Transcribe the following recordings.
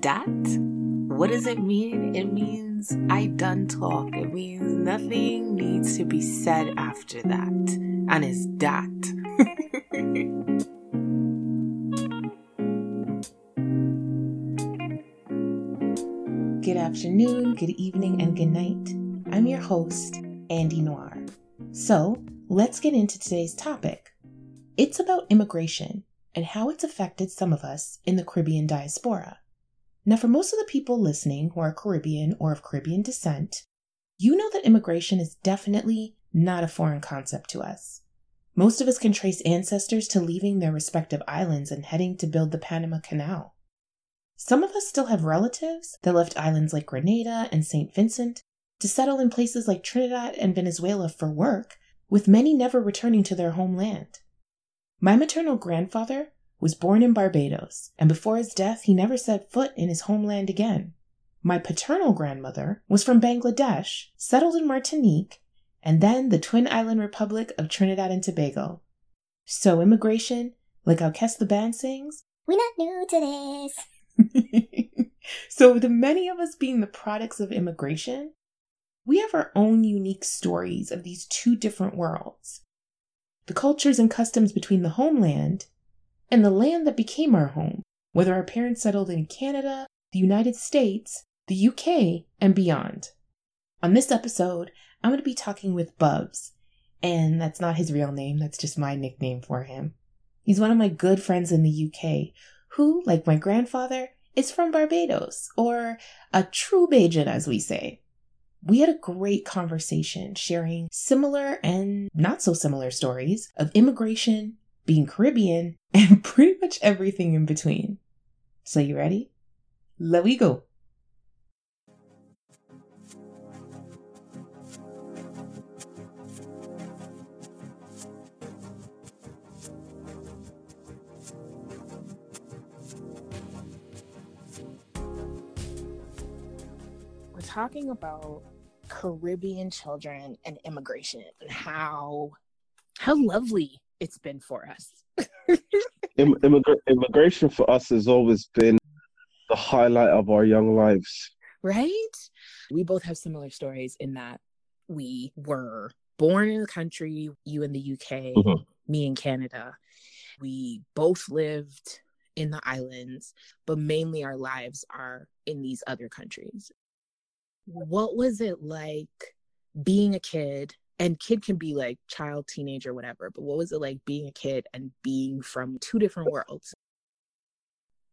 dat? What does it mean? It means I done talk. It means nothing needs to be said after that. And it's dat. Good afternoon, good evening, and good night. I'm your host, Andy Noir. So, let's get into today's topic. It's about immigration and how it's affected some of us in the Caribbean diaspora. Now, for most of the people listening who are Caribbean or of Caribbean descent, you know that immigration is definitely not a foreign concept to us. Most of us can trace ancestors to leaving their respective islands and heading to build the Panama Canal. Some of us still have relatives that left islands like Grenada and St. Vincent to settle in places like Trinidad and Venezuela for work, with many never returning to their homeland. My maternal grandfather was born in Barbados, and before his death, he never set foot in his homeland again. My paternal grandmother was from Bangladesh, settled in Martinique, and then the twin island republic of Trinidad and Tobago. So immigration, like how Kes the band sings, We're not new to this. so the many of us being the products of immigration, we have our own unique stories of these two different worlds. The cultures and customs between the homeland and the land that became our home, whether our parents settled in Canada, the United States, the UK, and beyond. On this episode, I'm going to be talking with Bubs, and that's not his real name, that's just my nickname for him. He's one of my good friends in the UK, who, like my grandfather, is from Barbados, or a true Bajan, as we say. We had a great conversation sharing similar and not so similar stories of immigration, being Caribbean, and pretty much everything in between. So, you ready? Let we go. We're talking about Caribbean children and immigration and how how lovely it's been for us. Im- immigra- immigration for us has always been the highlight of our young lives. right? We both have similar stories in that we were born in the country, you in the UK, Mhm. me in Canada. We both lived in the islands, but mainly our lives are in these other countries. What was it like being a kid? And kid can be like child, teenager, whatever, but what was it like being a kid and being from two different worlds?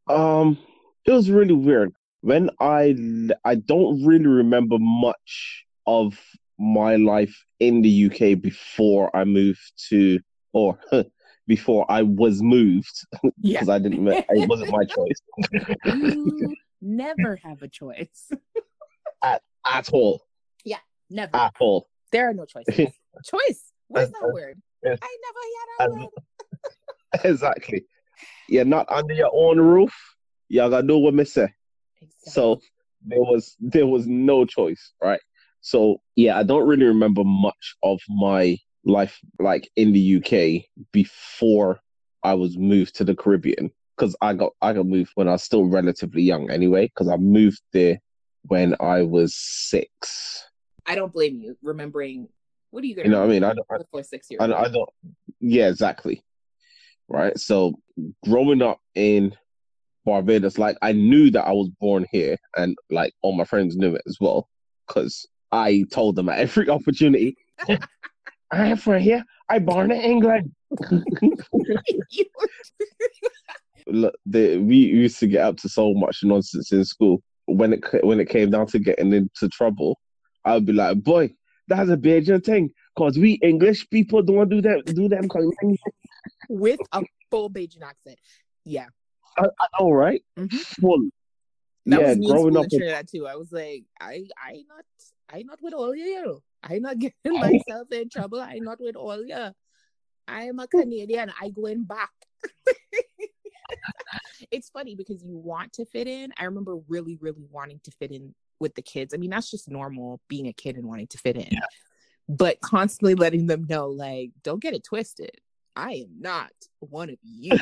Um, it was really weird. When I I don't really remember much of my life in the UK before I moved to, or before I was moved, Yeah. because I didn't. It wasn't my choice you never have a choice. at at all. Yeah, never. At all. There are no choices. Choice. Where's that word? yes. I never had a Uh, word. Exactly. You're not under your own roof. You gotta do what me say. So there was there was no choice, right? So yeah, I don't really remember much of my life like in the UK before I was moved to the Caribbean because I got I got moved when I was still relatively young anyway because I moved there when I was six. I don't blame you. Remembering what are you gonna You know I mean? I don't, I, six years? I, I don't yeah, exactly. Right? So growing up in Barbados, like I knew that I was born here and like all my friends knew it as well because I told them at every opportunity, I am from here. I born in England. Look, the, we used to get up to so much nonsense in school. When it when it came down to getting into trouble, I would be like, "Boy, that's a Bajan thing, cause we English people don't do that. Do them with a full Bajan accent. Yeah. I, I know, right? Mhm. Full. That yeah, was me growing up. in Trinidad too. I was like, I I not I not with all you. I not getting myself in trouble. I not with all you. I am a Canadian. I going back. it's funny because you want to fit in. I remember really, really wanting to fit in with the kids. I mean, that's just normal being a kid and wanting to fit in. Yeah. But constantly letting them know, like, don't get it twisted. I am not one of you.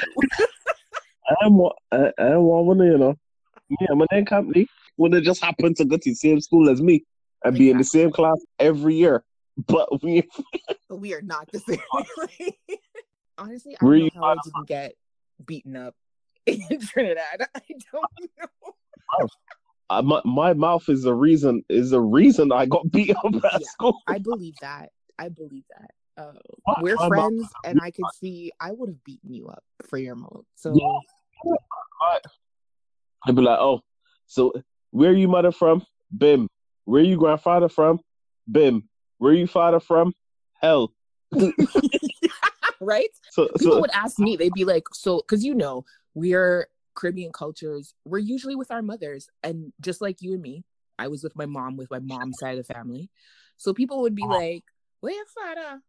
I'm. I, I'm one, you know. Yeah, my name company would have just happened to go to the same school as me and be in the same class every year. But we but we are not the same. Honestly, I don't know how I didn't get beaten up in Trinidad. I don't know. Uh, my, my mouth is the reason is the reason I got beat up at yeah, school. I believe that. I believe that. Uh, we're my friends, mouth, and I could see I would have beaten you up for your mouth. So yeah. I'd be like, oh, so where are you mother from? Bim. Where you grandfather from? Bim. Where you father from? Hell. right? So, People so, would ask me, they'd be like, so, because you know, we're Caribbean cultures, we're usually with our mothers. And just like you and me, I was with my mom, with my mom's side of the family. So people would be uh-huh. like, where your father?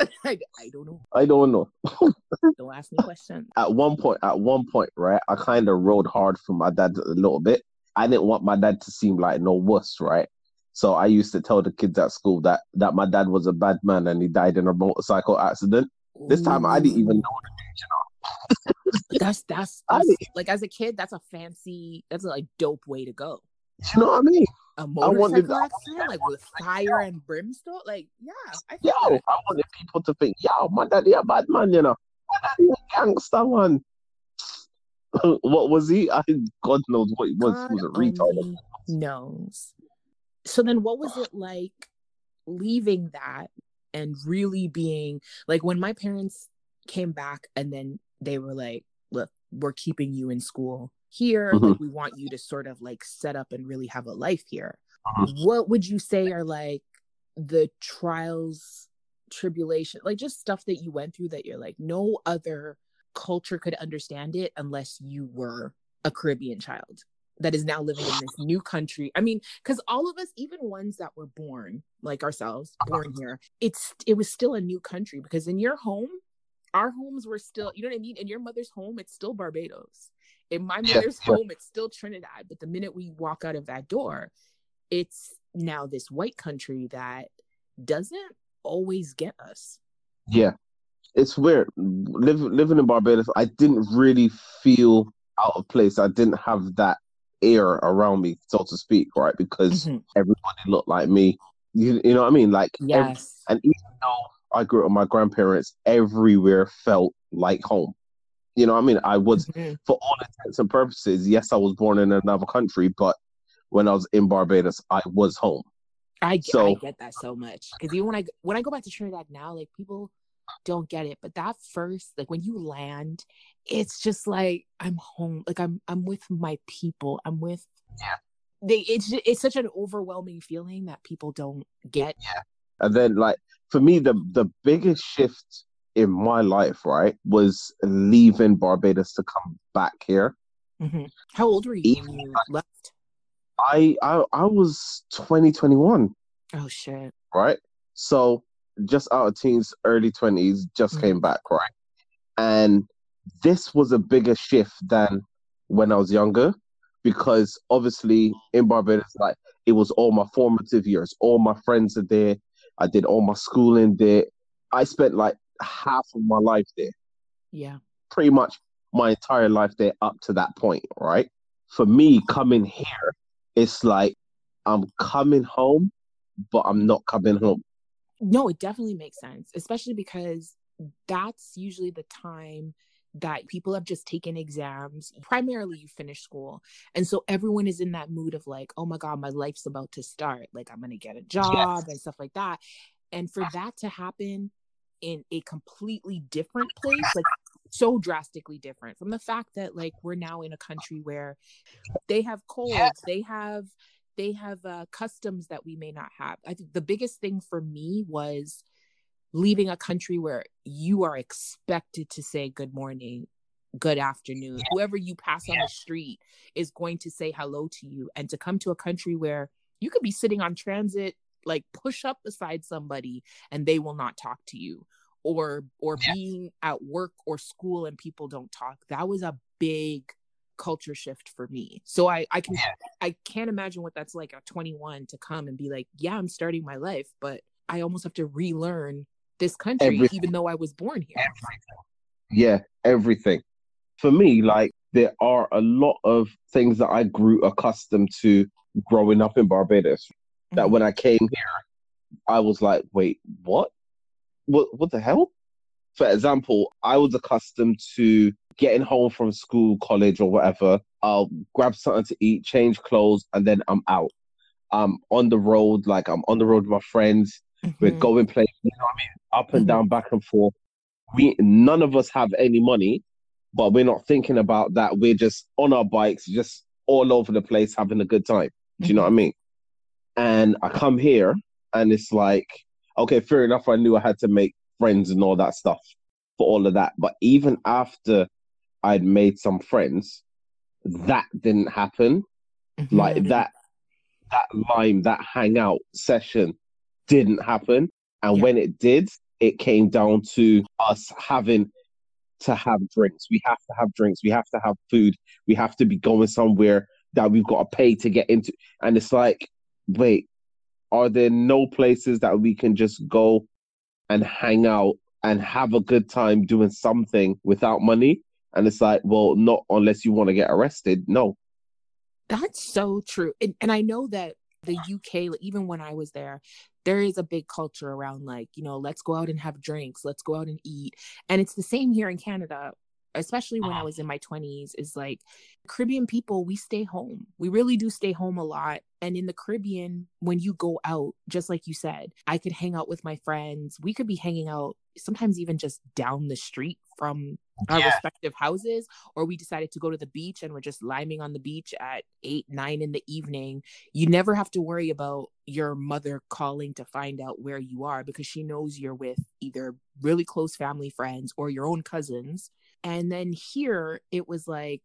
I, I don't know. I don't know. don't ask me questions. At one point, at one point, right, I kind of rode hard for my dad a little bit. I didn't want my dad to seem like no wuss, right? So I used to tell the kids at school that that my dad was a bad man and he died in a motorcycle accident. This time I didn't even know the you know. That's that's, that's like as a kid, that's a fancy, that's a like dope way to go. You know what I mean? A motorcycle I wanted, accident, like with fire and brimstone, like yeah. I yo, that. I wanted people to think, yo, my daddy a bad man, you know, my daddy a gangster man. what was he? I God knows what he was. God was a retard. Knows. So then, what was it like leaving that and really being like when my parents came back and then they were like, "Look, we're keeping you in school here. Mm-hmm. Like, we want you to sort of like set up and really have a life here." Mm-hmm. What would you say are like the trials, tribulation, like just stuff that you went through that you're like, no other culture could understand it unless you were a Caribbean child that is now living in this new country. I mean, because all of us, even ones that were born like ourselves, born here, it's it was still a new country because in your home, our homes were still, you know what I mean? In your mother's home, it's still Barbados. In my mother's yeah, home, it's still Trinidad. But the minute we walk out of that door, it's now this white country that doesn't always get us. Yeah it's weird. Living living in Barbados, I didn't really feel out of place. I didn't have that air around me, so to speak, right? Because mm-hmm. everybody looked like me. You, you know what I mean? Like yes. Every, and even though I grew up with my grandparents, everywhere felt like home. You know what I mean? I was, mm-hmm. for all intents and purposes, yes, I was born in another country, but when I was in Barbados, I was home. I get, so, I get that so much because even when I when I go back to Trinidad now, like people don't get it but that first like when you land it's just like i'm home like i'm i'm with my people i'm with yeah they it's it's such an overwhelming feeling that people don't get yeah and then like for me the the biggest shift in my life right was leaving barbados to come back here mm-hmm. how old were you Even when you left I, I i was 2021 oh shit right so just out of teens, early 20s, just mm-hmm. came back, right? And this was a bigger shift than when I was younger because obviously in Barbados, like it was all my formative years, all my friends are there. I did all my schooling there. I spent like half of my life there. Yeah. Pretty much my entire life there up to that point, right? For me, coming here, it's like I'm coming home, but I'm not coming home no, it definitely makes sense, especially because that's usually the time that people have just taken exams. Primarily, you finish school. And so everyone is in that mood of like, oh my God, my life's about to start. Like, I'm going to get a job yes. and stuff like that. And for that to happen in a completely different place, like so drastically different from the fact that like we're now in a country where they have colds, they have they have uh, customs that we may not have. I think the biggest thing for me was leaving a country where you are expected to say good morning, good afternoon. Yeah. Whoever you pass yeah. on the street is going to say hello to you. And to come to a country where you could be sitting on transit, like push up beside somebody and they will not talk to you. Or or yeah. being at work or school and people don't talk. That was a big culture shift for me. So I I can. I can't imagine what that's like at 21 to come and be like, yeah, I'm starting my life, but I almost have to relearn this country everything. even though I was born here. Everything. Yeah, everything. For me, like there are a lot of things that I grew accustomed to growing up in Barbados. That Mm-hmm. when I came here, I was like, wait, what? What what the hell? For example, I was accustomed to getting home from school, college, or whatever. I'll grab something to eat, change clothes, and then I'm out. I'm on the road, like I'm on the road with my friends. We're Mhm. going places, you know what I mean? Up and Mhm. down, back and forth. We none of us have any money, but we're not thinking about that. We're just on our bikes, just all over the place, having a good time. Do you know what I mean? And I come here, and it's like, okay, fair enough. I knew I had to make friends and all that stuff for all of that. But even after I'd made some friends, that didn't happen. Like Mhm. that, that lime, that hangout session didn't happen. And Yeah. when it did, it came down to us having to have drinks. We have to have drinks. We have to have food. We have to be going somewhere that we've got to pay to get into. And it's like, wait, are there no places that we can just go and hang out and have a good time doing something without money? And it's like, well, not unless you want to get arrested. No. That's so true. And, and I know that the UK, even when I was there, there is a big culture around like, you know, let's go out and have drinks, let's go out and eat. And it's the same here in Canada, especially when I was in my 20s, is like Caribbean people, we stay home. We really do stay home a lot. And in the Caribbean, when you go out, just like you said, I could hang out with my friends. We could be hanging out sometimes even just down the street from our Yeah. respective houses or we decided to go to the beach and we're just liming on the beach at eight nine in the evening you never have to worry about your mother calling to find out where you are because she knows you're with either really close family friends or your own cousins and then here it was like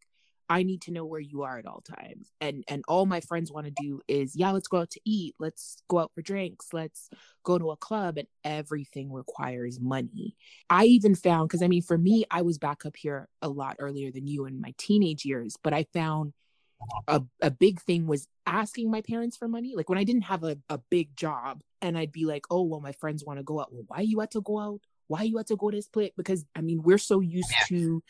I need to know where you are at all times. And and all my friends want to do is, yeah, let's go out to eat, let's go out for drinks, let's go to a club and everything requires money. I even found cuz I mean for me I was back up here a lot earlier than you in my teenage years, but I found a, a big thing was asking my parents for money. Like when I didn't have a, a big job and I'd be like, oh, well, my friends want to go out. Well, why you had to go out? Why you had to go to this place? Because I mean, we're so used to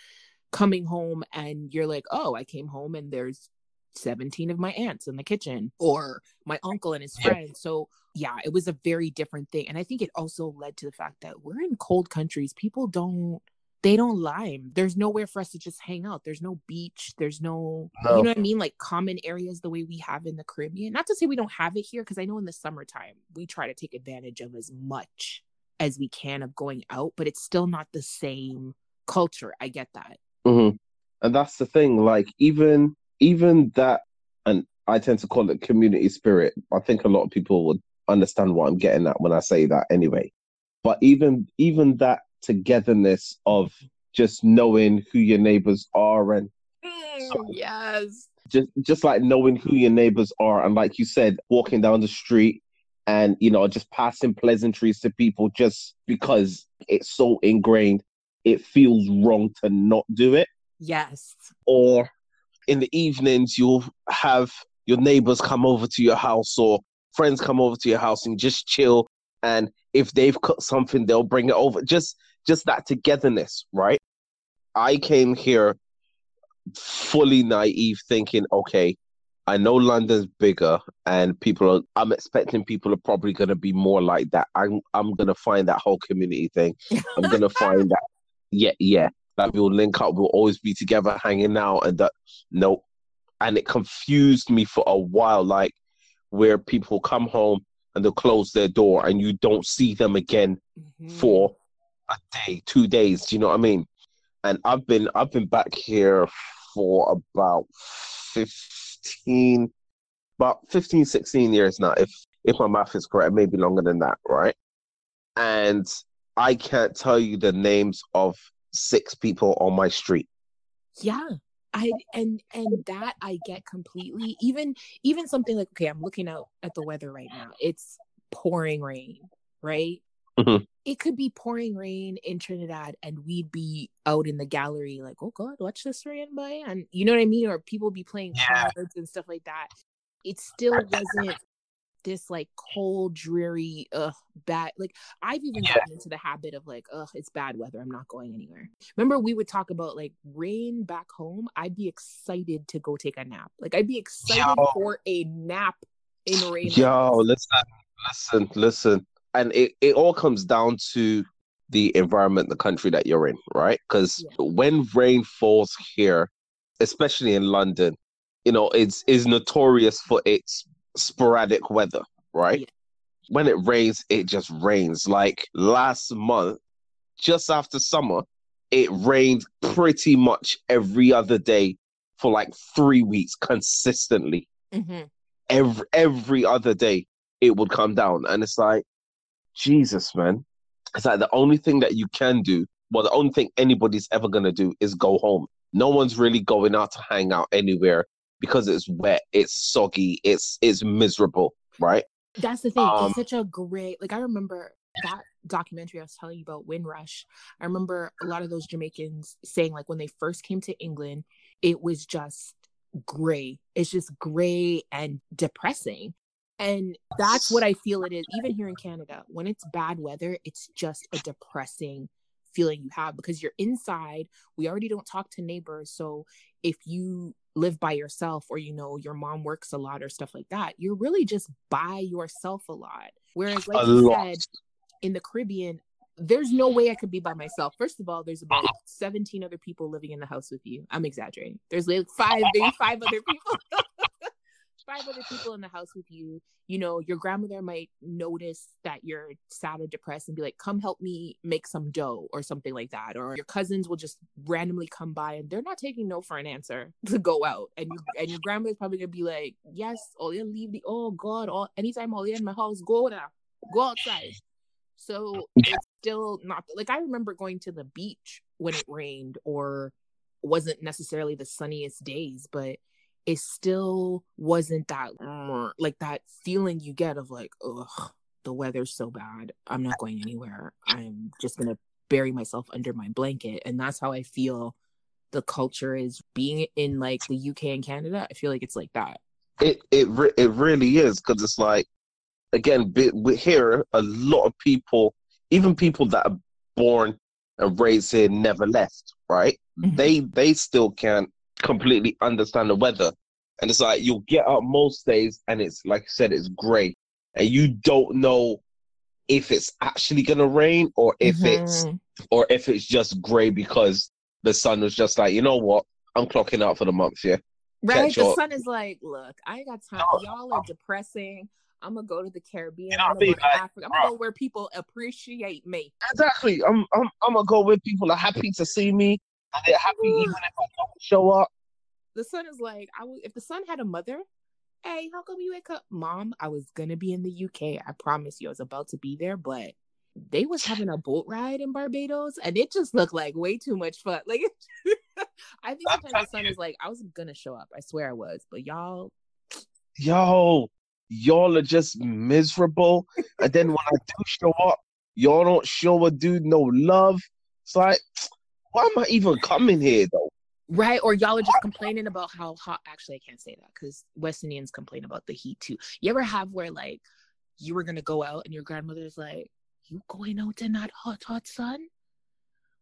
coming home and you're like, oh, I came home and there's 17 of my aunts in the kitchen or my uncle and his friends. So yeah, it was a very different thing. And I think it also led to the fact that we're in cold countries. People don't they don't lime. There's nowhere for us to just hang out. There's no beach. There's no, No. you know what I mean? Like common areas the way we have in the Caribbean. Not to say we don't have it here, because I know in the summertime we try to take advantage of as much as we can of going out, but it's still not the same culture. I get that. Hmm And that's the thing. Like even even that, and I tend to call it community spirit. I think a lot of people would understand what I'm getting at when I say that. Anyway, but even even that togetherness of just knowing who your neighbors are and So- yes. just just like knowing who your neighbors are and like you said walking down the street and you know just passing pleasantries to people just because it's so ingrained it feels wrong to not do it. Yes. or in the evenings you'll have your neighbors come over to your house or friends come over to your house and just chill. And if they've cooked something they'll bring it over. Just just that togetherness right? I came here fully naive thinking okay i know london's bigger and people are i'm expecting people are probably going to be more like that. I'm i'm going to find that whole community thing. I'm going to find that yeah yeah that we'll link up we'll always be together hanging out and that nope and it confused me for a while like where people come home and they'll close their door and you don't see them again Mhm. for a day, two days. Do you know what I mean? And I've been I've been back here for about 15 about 15 16 years now if if my math is correct maybe longer than that right and i can't tell you the names of six people on my street. Yeah i and and that i get completely even even something like okay i'm looking out at the weather right now. It's pouring rain right? Mhm. it could be pouring rain in trinidad and we'd be out in the gallery like oh god watch this rain boy and you know what i mean? Or people be playing Yeah. cards and stuff like that. It still wasn't this like cold, dreary, ugh, bad. Like I've even yeah. gotten into the habit of like, ugh, it's bad weather. I'm not going anywhere. Remember, we would talk about like rain back home. I'd be excited to go take a nap. Like I'd be excited Yo. for a nap in rain. Yo, listen, listen, listen. And it, it all comes down to the environment, the country that you're in, right? Because yeah. when rain falls here, especially in London, you know, it's is notorious for its sporadic weather, right? Yeah. When it rains, it just rains. Like last month, just after summer, it rained pretty much every other day for like three weeks consistently. Mm-hmm. Every every other day, it would come down, and it's like, Jesus, man. It's like the only thing that you can do, well, the only thing anybody's ever gonna do is go home. No one's really going out to hang out anywhere because it's wet, it's soggy, it's it's miserable, right? That's the thing. Um, it's such a great like I remember that documentary I was telling you about Windrush. I remember a lot of those Jamaicans saying like when they first came to England, it was just gray. It's just gray and depressing. And that's what I feel it is. Even here in Canada, when it's bad weather, it's just a depressing feeling you have because you're inside. We already don't talk to neighbors. So if you live by yourself or you know your mom works a lot or stuff like that, you're really just by yourself a lot. Whereas like a you lot. said, in the Caribbean, there's no way I could be by myself. First of all, there's about uh-huh. 17 other people living in the house with you. I'm exaggerating. There's like five, maybe five other people. five other people in the house with you, you know, your grandmother might notice that you're sad or depressed and be like, come help me make some dough or something like that. Or your cousins will just randomly come by and they're not taking no for an answer to go out. And you and your grandmother's probably gonna be like, Yes, Olia, leave the oh God, all anytime Olia in my house, go now, go outside. So it's still not like I remember going to the beach when it rained or wasn't necessarily the sunniest days, but it still wasn't that like that feeling you get of like, ugh, the weather's so bad. I'm not going anywhere. I'm just gonna bury myself under my blanket. And that's how I feel the culture is being in like the UK and Canada. I feel like it's like that. It it re- it really is because it's like again we here a lot of people, even people that are born and raised here, never left. Right? Mm-hmm. They they still can't completely understand the weather. And it's like you'll get up most days and it's like I said, it's grey. And you don't know if it's actually gonna rain or if mm-hmm. it's or if it's just grey because the sun was just like, you know what, I'm clocking out for the month, yeah. Right. Catch the sun is like, look, I ain't got time. Y'all are depressing. I'm gonna go to the Caribbean. You know I'm gonna go like, Africa. I'm gonna go where people appreciate me. Exactly. I'm I'm I'm gonna go where people are happy to see me. And they're happy even if I don't show up the sun is like, I was if the sun had a mother, hey, how come you wake up? Mom, I was gonna be in the UK. I promise you I was about to be there, but they was having a boat ride in Barbados and it just looked like way too much fun. Like I think sometimes the sun is like, I was gonna show up. I swear I was, but y'all Yo, y'all are just miserable. and then when I do show up, y'all don't show a dude no love. It's like, why am I even coming here though? Right. Or y'all are just complaining about how hot. Actually, I can't say that because West Indians complain about the heat too. You ever have where like you were to go out and your grandmother's like, You going out in that hot, hot sun?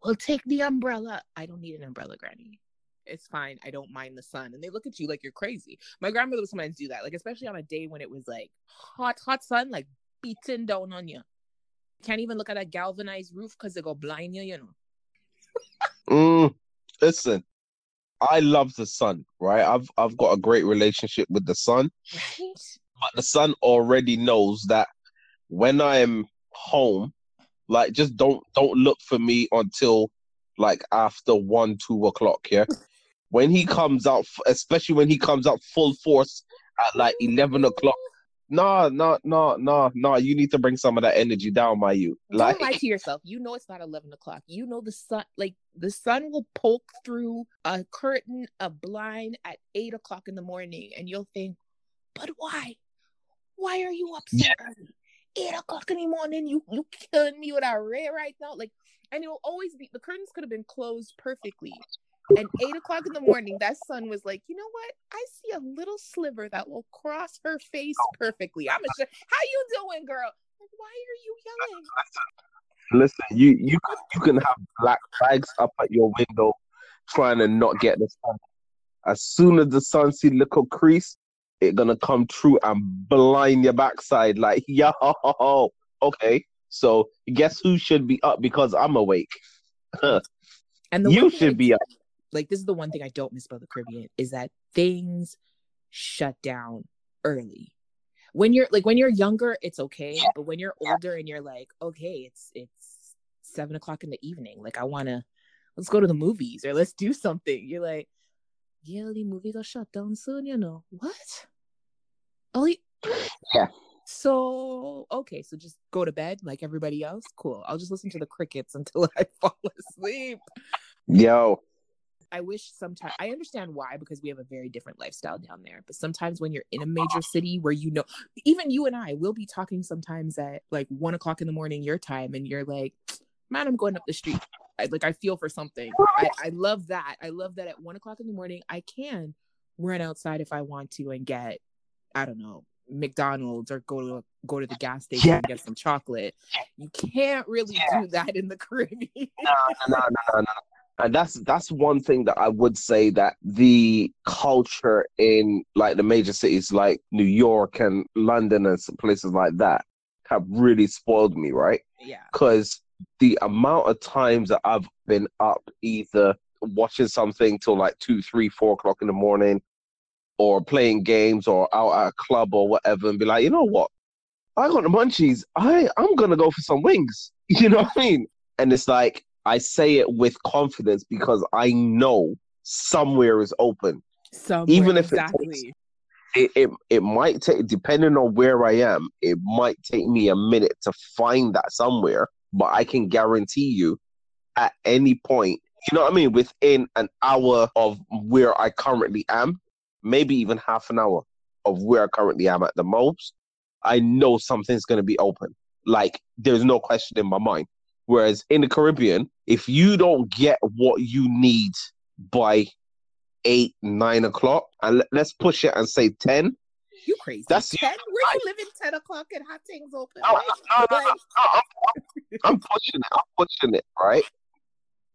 Well, take the umbrella. I don't need an umbrella, Granny. It's fine. I don't mind the sun. And they look at you like you're crazy. My grandmother would sometimes do that, like, especially on a day when it was like hot, hot sun, like beating down on you. Can't even look at a galvanized roof because they go blind you, you know. Mm, listen, I love the sun, right? I've I've got a great relationship with the sun. Right. But the sun already knows that when I am home, like just don't don't look for me until like after one, two o'clock, yeah. when he comes out, especially when he comes out full force at like eleven o'clock, no, no, no, no, no. You need to bring some of that energy down, my you. Like, Don't lie to yourself. You know it's not eleven o'clock. You know the sun, like the sun will poke through a curtain, a blind at eight o'clock in the morning, and you'll think, "But why? Why are you up so yeah. early? Eight o'clock in the morning? You you killing me with a ray right now? Like, and it will always be the curtains could have been closed perfectly, and eight o'clock in the morning, that sun was like, you know what? I see a little sliver that will cross her face perfectly. I'm a sh- how you doing, girl? Like, why are you yelling? Listen, you you can, you can have black flags up at your window, trying to not get the sun. As soon as the sun see little crease, it gonna come true and blind your backside. Like, yo, okay. So guess who should be up because I'm awake? And the you one thing I should be up. Like this is the one thing I don't miss about the Caribbean is that things shut down early. When you're like when you're younger, it's okay, but when you're older and you're like, okay, it's it's seven o'clock in the evening, like I wanna let's go to the movies or let's do something. You're like, yeah, the movie got shut down soon, you know. What? Oh Yeah. So okay, so just go to bed like everybody else. Cool. I'll just listen to the crickets until I fall asleep. Yo, I wish sometimes I understand why because we have a very different lifestyle down there. But sometimes when you're in a major city where you know, even you and I will be talking sometimes at like one o'clock in the morning your time, and you're like, "Man, I'm going up the street." I, like I feel for something. I, I love that. I love that at one o'clock in the morning I can run outside if I want to and get, I don't know, McDonald's or go to go to the gas station Yeah. and get some chocolate. You can't really do that in the Caribbean. no, no, no, no, no. And that's that's one thing that I would say that the culture in like the major cities like New York and London and places like that have really spoiled me, right? yeah. Because the amount of times that I've been up either watching something till like two, three, four o'clock in the morning, or playing games or out at a club or whatever, and be like, you know what? I got the munchies. I I'm gonna go for some wings. You know what I mean? And it's like I say it with confidence because I know somewhere is open. Somewhere, Even if it exactly. It, it it might take depending on where I am, it might take me a minute to find that somewhere, but I can guarantee you at any point, you know what I mean, within an hour of where I currently am, maybe even half an hour of where I currently am at the most, I know something's gonna be open. Like there's no question in my mind. Whereas in the Caribbean, if you don't get what you need by eight, nine o'clock, and let- let's push it and say ten. You crazy? That's- ten? Where you living? Ten o'clock and hot things open? No, Like, no, no, no, like, no, I'm, I'm pushing it. I'm pushing it, right?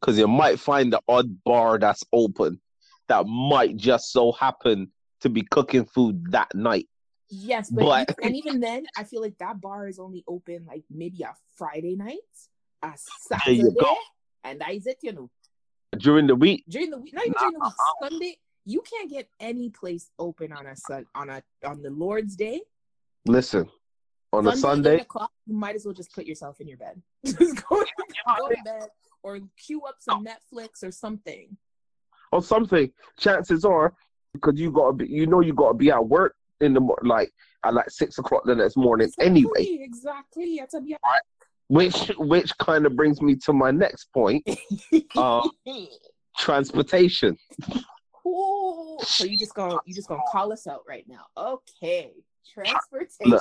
Because you might find the odd bar that's open that might just so happen to be cooking food that night. Yes, but, But- and even then, I feel like that bar is only open like maybe a Friday night, a Saturday, and that is it. You know, During the week, during the week, not even during the week, Sunday, you can't get any place open on a sun on a on the Lord's Day. listen, on a Sunday, o'clock, you might as well just put yourself in your bed. just go, go to bed or queue up some Netflix or something. or something, chances are, because you gotta be, you know, you gotta be at work in the like at like six o'clock the next morning anyway. Exactly, exactly. You have to be Which which kind of brings me to my next point: Uh, transportation. Cool. So you just gonna you just gonna call us out right now. Okay. Transportation.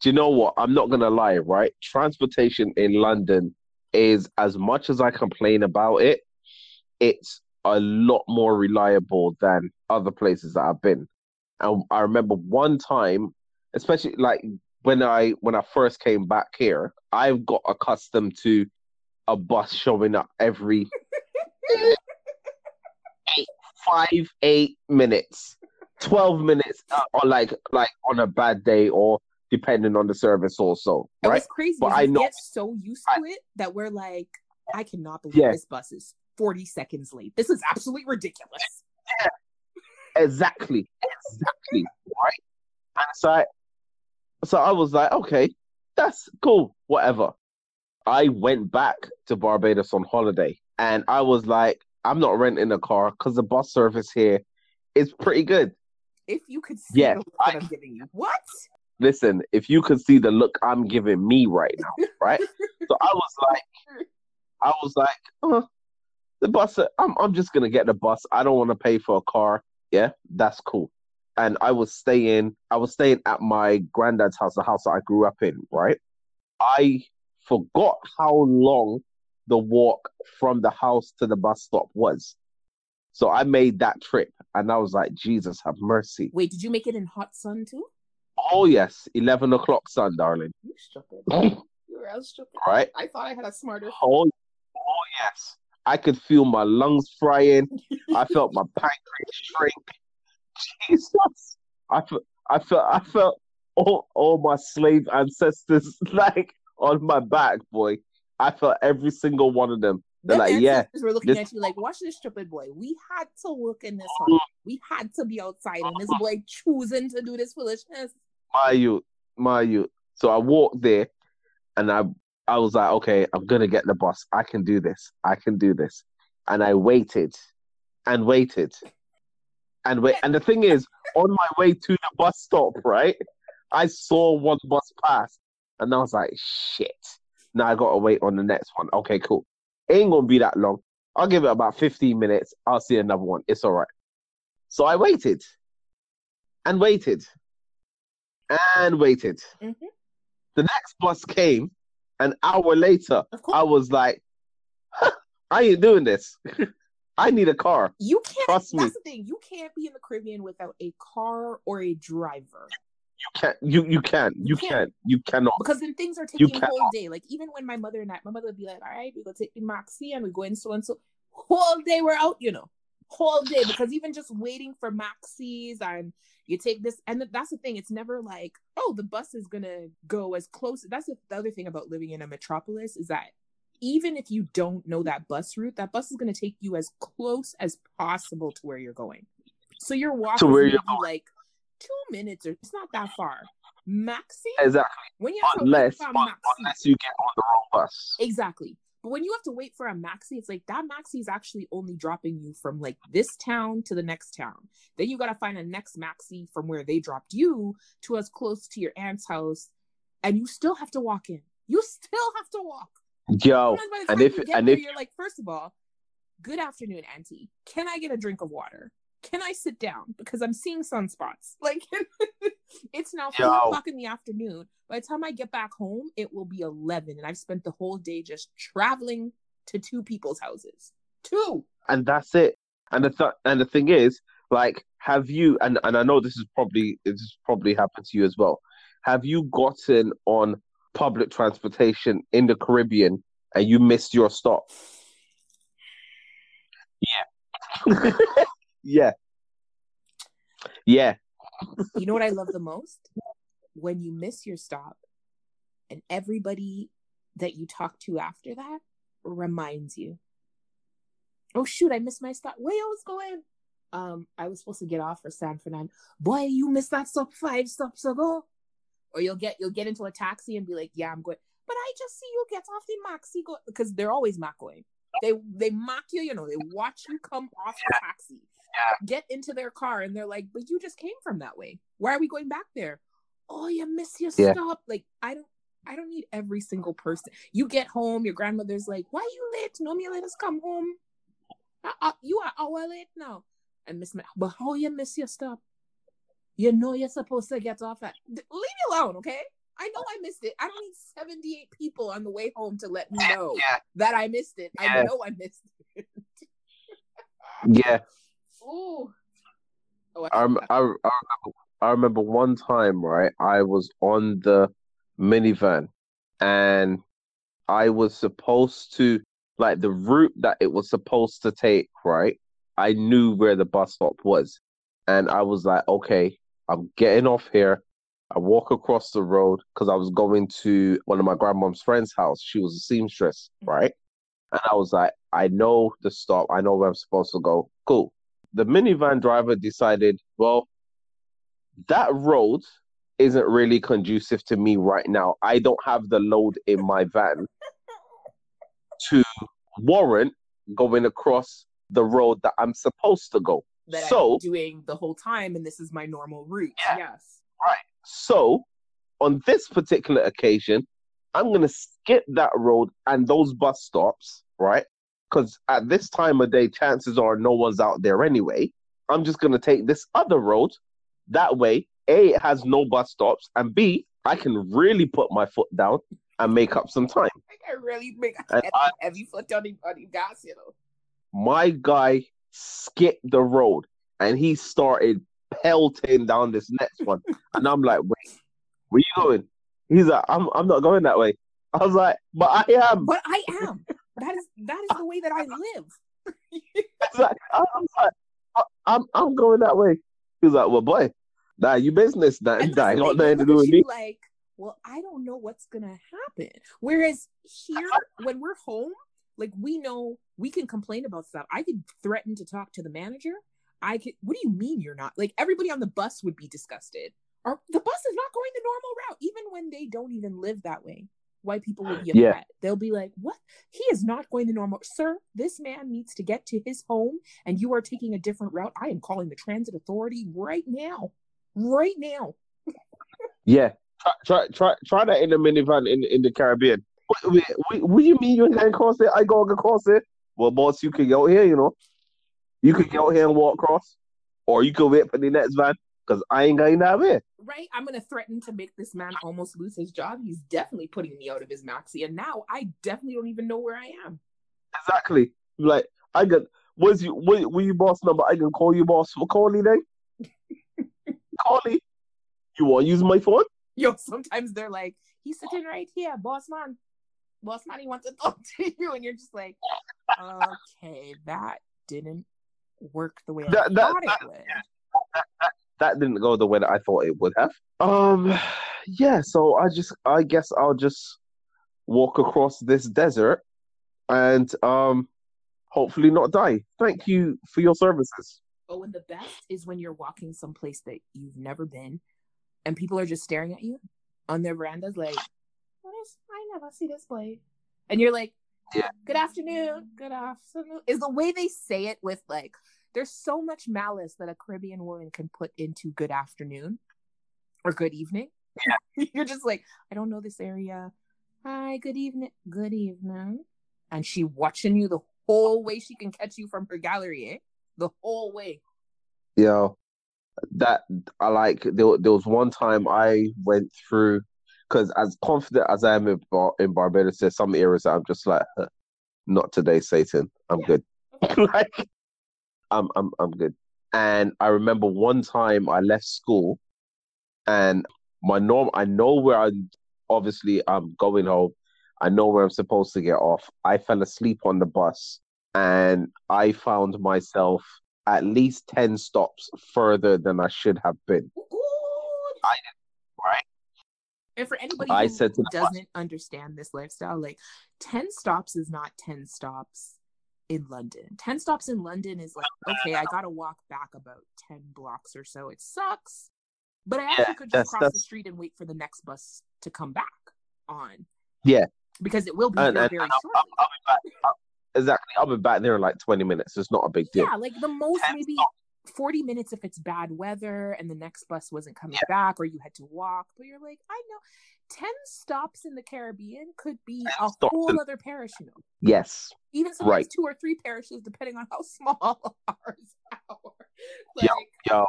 Do you know what? I'm not gonna lie, right? Transportation in London is as much as I complain about it, it's a lot more reliable than other places that I've been. And I remember one time, especially like when I when I first came back here, I've got accustomed to a bus showing up every eight, five, eight minutes, twelve minutes, uh, or like like on a bad day, or depending on the service also, And right? what's crazy But I know- get so used to it that we're like, I cannot believe Yeah. this bus is 40 seconds late. This is absolutely ridiculous. Yeah. Exactly, exactly, right? And so, I, so I was like, okay, that's cool, whatever. I went back to Barbados on holiday, and I was like, I'm not renting a car because the bus service here is pretty good. If you could see Yeah, the look that I'm giving you. What? Listen, if you could see the look I'm giving me right now, right? so I was like, I was like, uh, the bus. I'm I'm just gonna get the bus. I don't want to pay for a car. Yeah, that's cool. And I was staying. I was staying at my granddad's house, the house that I grew up in. Right. I forgot how long the walk from the house to the bus stop was. So I made that trip and I was like, Jesus have mercy. Wait, did you make it in hot sun too? Oh yes, eleven o'clock sun, darling. You stupid. you were stupid. Right? I thought I had a smarter. Oh, oh yes. I could feel my lungs frying. I felt my pancreas shrink. Jesus. I felt I felt I felt all, all my slave ancestors like on my back, boy. I felt every single one of them. They're like, yeah, We're looking this- at you like, watch this stupid boy. We had to work in this one. Mm. We had to be outside, and this boy choosing to do this foolishness. my youth, my youth. So I walked there and I I was like, okay, I'm gonna get the bus. I can do this. I can do this. And I waited and waited. And wait and the thing is, on my way to the bus stop, right? I saw one bus pass and I was like, shit. Now I gotta wait on the next one. Okay, cool. Ain't gonna be that long. I'll give it about 15 minutes. I'll see another one. It's all right. So I waited and waited and waited. Mhm. The next bus came an hour later. I was like, huh, I ain't doing this. I need a car. you can't. trust me. That's the thing. You can't be in the Caribbean without a car or a driver. You can't. You you can. You You can. can't. You cannot. because then things are taking cannot. whole day. Like even when my mother and I, my mother would be like, "All right, we go take the maxi and we go in so and so." Whole day we're out, you know, whole day because even just waiting for maxis and you take this, and that's the thing. It's never like, oh, the bus is gonna go as close. That's the other thing about living in a metropolis is that even if you don't know that bus route, that bus is gonna take you as close as possible to where you're going. So your walk To where you're like two minutes or it's not that far. Maxi Exactly. when you have to wait for a maxi, unless you get on the wrong bus. exactly. But when you have to wait for a maxi, it's like that maxi is actually only dropping you from like this town to the next town. Then you gotta find a next maxi from where they dropped you to as close to your aunt's house, and you still have to walk in. You still have to walk. Yo, Sometimes by the and if- and there, if- you're like, first of all, good afternoon, auntie. Can I get a drink of water? Can I sit down because I'm seeing sunspots? Like it's now four o'clock in the afternoon. By the time I get back home, it will be eleven, and I've spent the whole day just traveling to two people's houses. Two. and that's it. And the th- and the thing is, like, have you? And and I know this is probably this probably happened to you as well. Have you gotten on public transportation in the Caribbean and you missed your stop? Yeah. yeah. Yeah. You know what I love the most? When you miss your stop, and everybody that you talk to after that reminds you. Oh shoot, I missed my stop. Where I was going? Um, I was supposed to get off for San Fernando. Boy, you missed that stop five stops ago. Or you'll get you'll get into a taxi and be like, Yeah, I'm going. But I just see you get off the maxi go because they're always macking. They they mock you, you know, they watch you come off the taxi, get into their car, and they're like, But you just came from that way. Why are we going back there? Oh, you miss your Yeah. stop. Like, I don't I don't need every single person. You get home, your grandmother's like, Why you late? No, me let us come home. Uh, uh, you are hour late now. And Miss but how you miss your stop? You know you're supposed to get off at leave me alone, okay? I know I missed it. I don't need 78 people on the way home to let me know Yeah. that I missed it. I know I missed it. Yeah. Ooh. Oh, I, rem- I, I remember I remember one time, right? I was on the minivan and I was supposed to like the route that it was supposed to take, right? I knew where the bus stop was. And I was like, okay, I'm getting off here. I walk across the road because I was going to one of my grandmom's friend's house. She was a seamstress, mm-hmm. right? And I was like, I know the stop. I know where I'm supposed to go. Cool. The minivan driver decided, well, that road isn't really conducive to me right now. I don't have the load in my van to warrant going across the road that I'm supposed to go. That so, I'm doing the whole time, and this is my normal route. Yeah. Yes. Right. So on this particular occasion, I'm gonna skip that road and those bus stops, right? Because at this time of day, chances are no one's out there anyway. I'm just gonna take this other road. That way, A, it has no bus stops, and B, I can really put my foot down and make up some time. I really make And heavy, I- heavy foot on the, on the gas, you know. My guy skipped the road and he started pelting down this next one. and I'm like, wait, where you going? He's like, I'm I'm not going that way. I was like, but I am. But I am. That is that is the way that I live. Like, I was like, I'm I'm going that way. He's like, well, boy, nah, you business, And that ain't got nothing to do with me. Like, well, I don't know what's gonna happen. Whereas here, when we're home, like we know we can complain about stuff. I could threaten to talk to the manager. I could. What do you mean you're not? Like everybody on the bus would be disgusted. Or the bus is not going the normal route, even when they don't even live that way. White people will be upset. Yeah. They'll be like, "What? He is not going the normal, sir. This man needs to get to his home, and you are taking a different route. I am calling the transit authority right now, right now." Yeah, try try try, try that in a minivan in in the Caribbean. What, wait, what, what do you mean you ain't across it? I go across it. Well, boss, you could go here, you know. You could go here and walk across, or you could wait for the next van because I ain't going that way. right? I'm gonna threaten to make this man almost lose his job. He's definitely putting me out of his maxi, and now I definitely don't even know where I am. Exactly. Like I got what's you what, what you boss number? I can call you boss for Carly then. Carly, you want to use my phone? Yo, sometimes they're like, "He's sitting right here, boss man, boss man. He wants to talk to you," and you're just like, "Okay, that didn't work the way I That- that- thought that- it would." that didn't go the way that I thought it would have. Um, yeah. So I just, I guess I'll just walk across this desert and um, hopefully not die. Thank you for your services. Oh, and the best is when you're walking someplace that you've never been, and people are just staring at you on their verandas, like, "What is? I never see this place." And you're like, Yeah. "Good afternoon, good afternoon." Is the way they say it with like, there's so much malice that a Caribbean woman can put into "good afternoon" or "good evening." Yeah. you're just like, I don't know this area. Hi, good evening, good evening, and she watching you the whole way she can catch you from her gallery, eh? The whole way. Yeah, that I like. There, there was one time I went through because as confident as I am in, Bar- in Barbados, there's some areas that I'm just like, "Huh, not today, Satan. I'm Yeah. good. like, I'm, I'm, I'm good. And I remember one time I left school, and my norm. I know where I'm. obviously I'm going home. I know where I'm supposed to get off. I fell asleep on the bus, and I found myself at least 10 stops further than I should have been. Good. Right. And for anybody I who said doesn't understand this lifestyle, like 10 stops is not 10 stops in London. 10 stops in London is like, okay, I got to walk back about 10 blocks or so. It sucks. But I actually Yeah, could just that's- cross the street and wait for the next bus to come back on. Yeah. Because it will be And, and, very and I'll. I'll, I'll be back. I'll- exactly. I'll be back there in like 20 minutes. It's not a big deal. Yeah, like the most maybe. 40 minutes if it's bad weather and the next bus wasn't coming back or you had to walk. But you're like, I know 10 stops in the Caribbean could be a stops whole in- other parish, you know. Yes. Even sometimes Right. two or three parishes, depending on how small ours are. Yo, Like, Yo,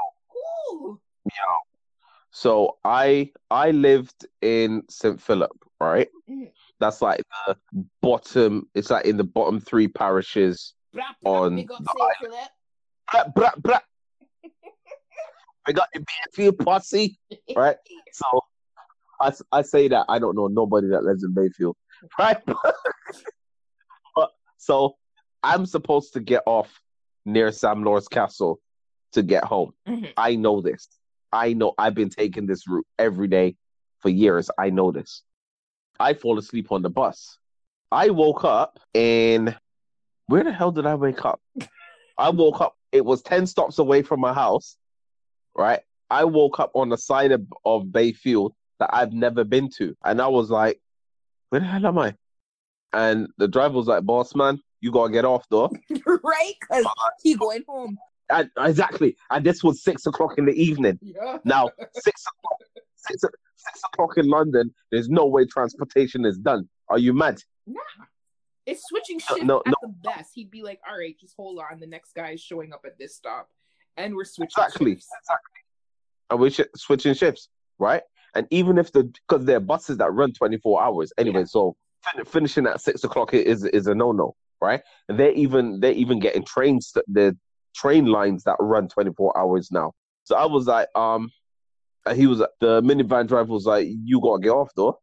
ooh. yo. So I I lived in St. Philip, right? Mhm. That's like the bottom. It's like in the bottom three parishes. Brap, brap, On the Saint Philip. Brat, brat, We got the Bayfield posse, right? So I, I say that I don't know nobody that lives in Bayfield, right? but so I'm supposed to get off near Sam Lord's Castle to get home. Mhm. I know this. I know I've been taking this route every day for years. I know this. I fall asleep on the bus. I woke up and where the hell did I wake up? I woke up. It was 10 stops away from my house, right? I woke up on the side of, of Bayfield that I've never been to. And I was like, where the hell am I? And the driver was like, boss man, you gotta get off though. right? Because he going home. And, exactly. And this was six o'clock in the evening. Yeah. Now, six o'clock, six o'clock in London, there's no way transportation is done. Are you mad? Nah. It's switching No, shifts no, at no. the best. He'd be like, all right, just hold on. The next guy is showing up at this stop. And we're switching Exactly. shifts. Exactly. And we're sh- switching shifts, right? And even if the because there are buses that run 24 hours anyway, Yeah. so fin- finishing at six o'clock is is a no no, right? And they're even they're even getting trains the train lines that run 24 hours now. So I was like, um, he was the minivan driver was like, you gotta get off though.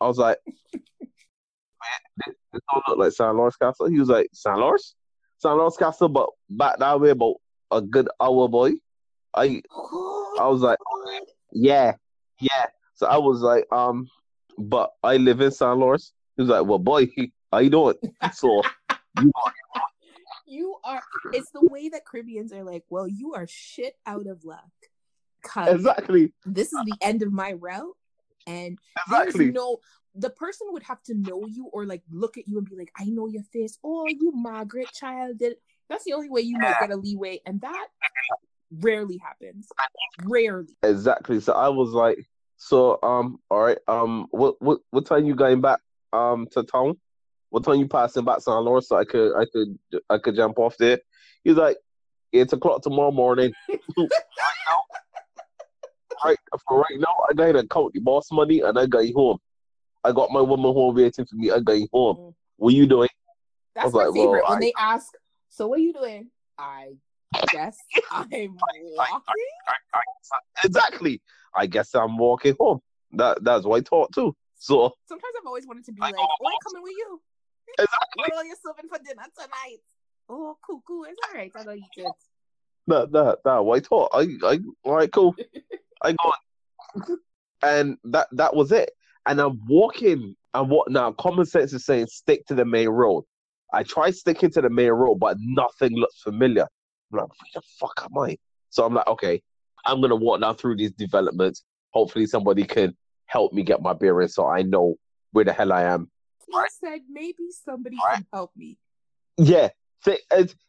I was like, this this don't look like San Lawrence Castle. He was like, San Lawrence, San Lawrence Castle, but back that way about a good hour, boy. I I was like, yeah, yeah. So I was like, um, but I live in San Lawrence. He was like, well, boy, how you doing? So you You are. It's the way that Caribbeans are like, well, you are shit out of luck. Cause exactly, this is the end of my route, and exactly. no. The person would have to know you or like look at you and be like, I know your face. Oh, you Margaret child. Did that's the only way you might get a leeway, and that rarely happens. Rarely. Exactly. So I was like, so um, all right, um, what what what time you going back um to town? What time you passing back San Lawrence so I could I could I could jump off there? He's like, eight o'clock tomorrow morning. right now, right for right now, I got to count the boss money and I got you home. I got my woman home waiting for me. I got you home. Mm. What you doing? That's was my like, well, favorite when I- they ask, "So what are you doing?" I guess I'm walking. Exactly. I guess I'm walking home. That that's what I thought too. So Sometimes I've always wanted to be I like, "Oh, I'm coming with you. exactly. What are you serving for dinner tonight?" Oh, cool, cool. It's all right. I'll eat it. That that that what I thought. I I all right, cool. I got and that that was it. And I'm walking and what now common sense is saying stick to the main road. I tried sticking to the main road, but nothing looks familiar. I'm like, where the fuck am I? So I'm like, okay, I'm gonna walk down through these developments. Hopefully somebody can help me get my bearings so I know where the hell I am. He Right. said, "Maybe somebody Right. can help me." Yeah,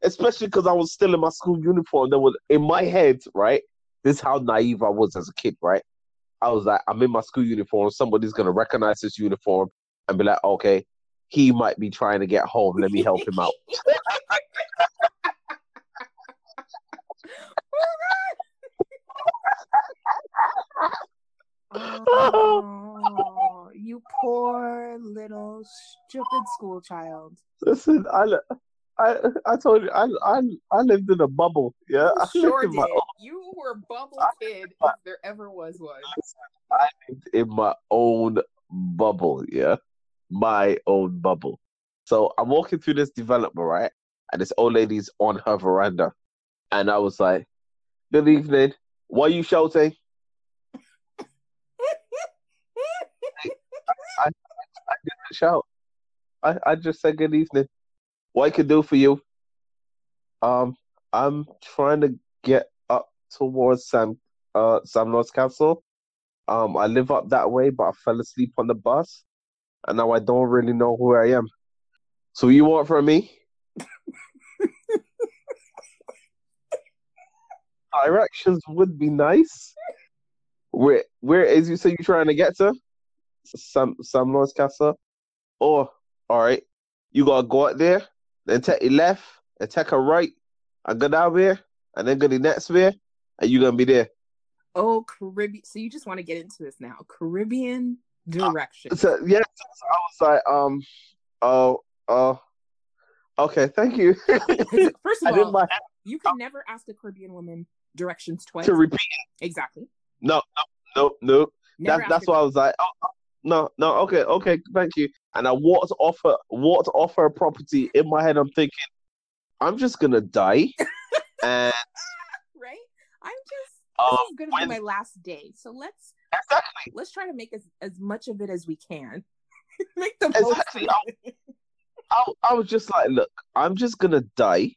especially because I was still in my school uniform. There was in my head, right? This is how naive I was as a kid, right? I was like, I'm in my school uniform. Somebody's gonna recognize this uniform and be like, okay, he might be trying to get home. Let me help him out. Oh, you poor little stupid school child. Listen, I, I, I told you, I, I, I lived in a bubble. Yeah, I You sure lived in my did. You were bubble kid if there ever was one. I lived in my own bubble, yeah, my own bubble. So I'm walking through this development, right? And this old lady's on her veranda, and I was like, "Good evening. Why are you shouting?" I didn't shout. I, I just said good evening. What I can do for you? Um, I'm trying to get up towards Sam uh Sam Lord's Castle. Um, I live up that way, but I fell asleep on the bus, and now I don't really know who I am. So you want from me? Directions would be nice. Where where is you say you trying to get to? Sam Sam Lord's Castle? Or all right, you gotta go out there, then take a left and take a right and go down there and then go the next way and you're gonna be there. Oh, Caribbean. So you just want to get into this now? Caribbean direction. So yeah, so I was like, um, oh, oh, okay, thank you. First of all, my you can never ask a Caribbean woman directions twice. to repeat. Exactly. No, no, no, no. That, that's why I was like, oh, oh, no, no, okay, okay, thank you. And I walked off her, walked off her property. In my head, I'm thinking, I'm just gonna die. and right? I'm just um, this is gonna when- be my last day. So let's exactly, let's try to make as, as much of it as we can. make the Exactly. it. I, I was just like, look, I'm just gonna die,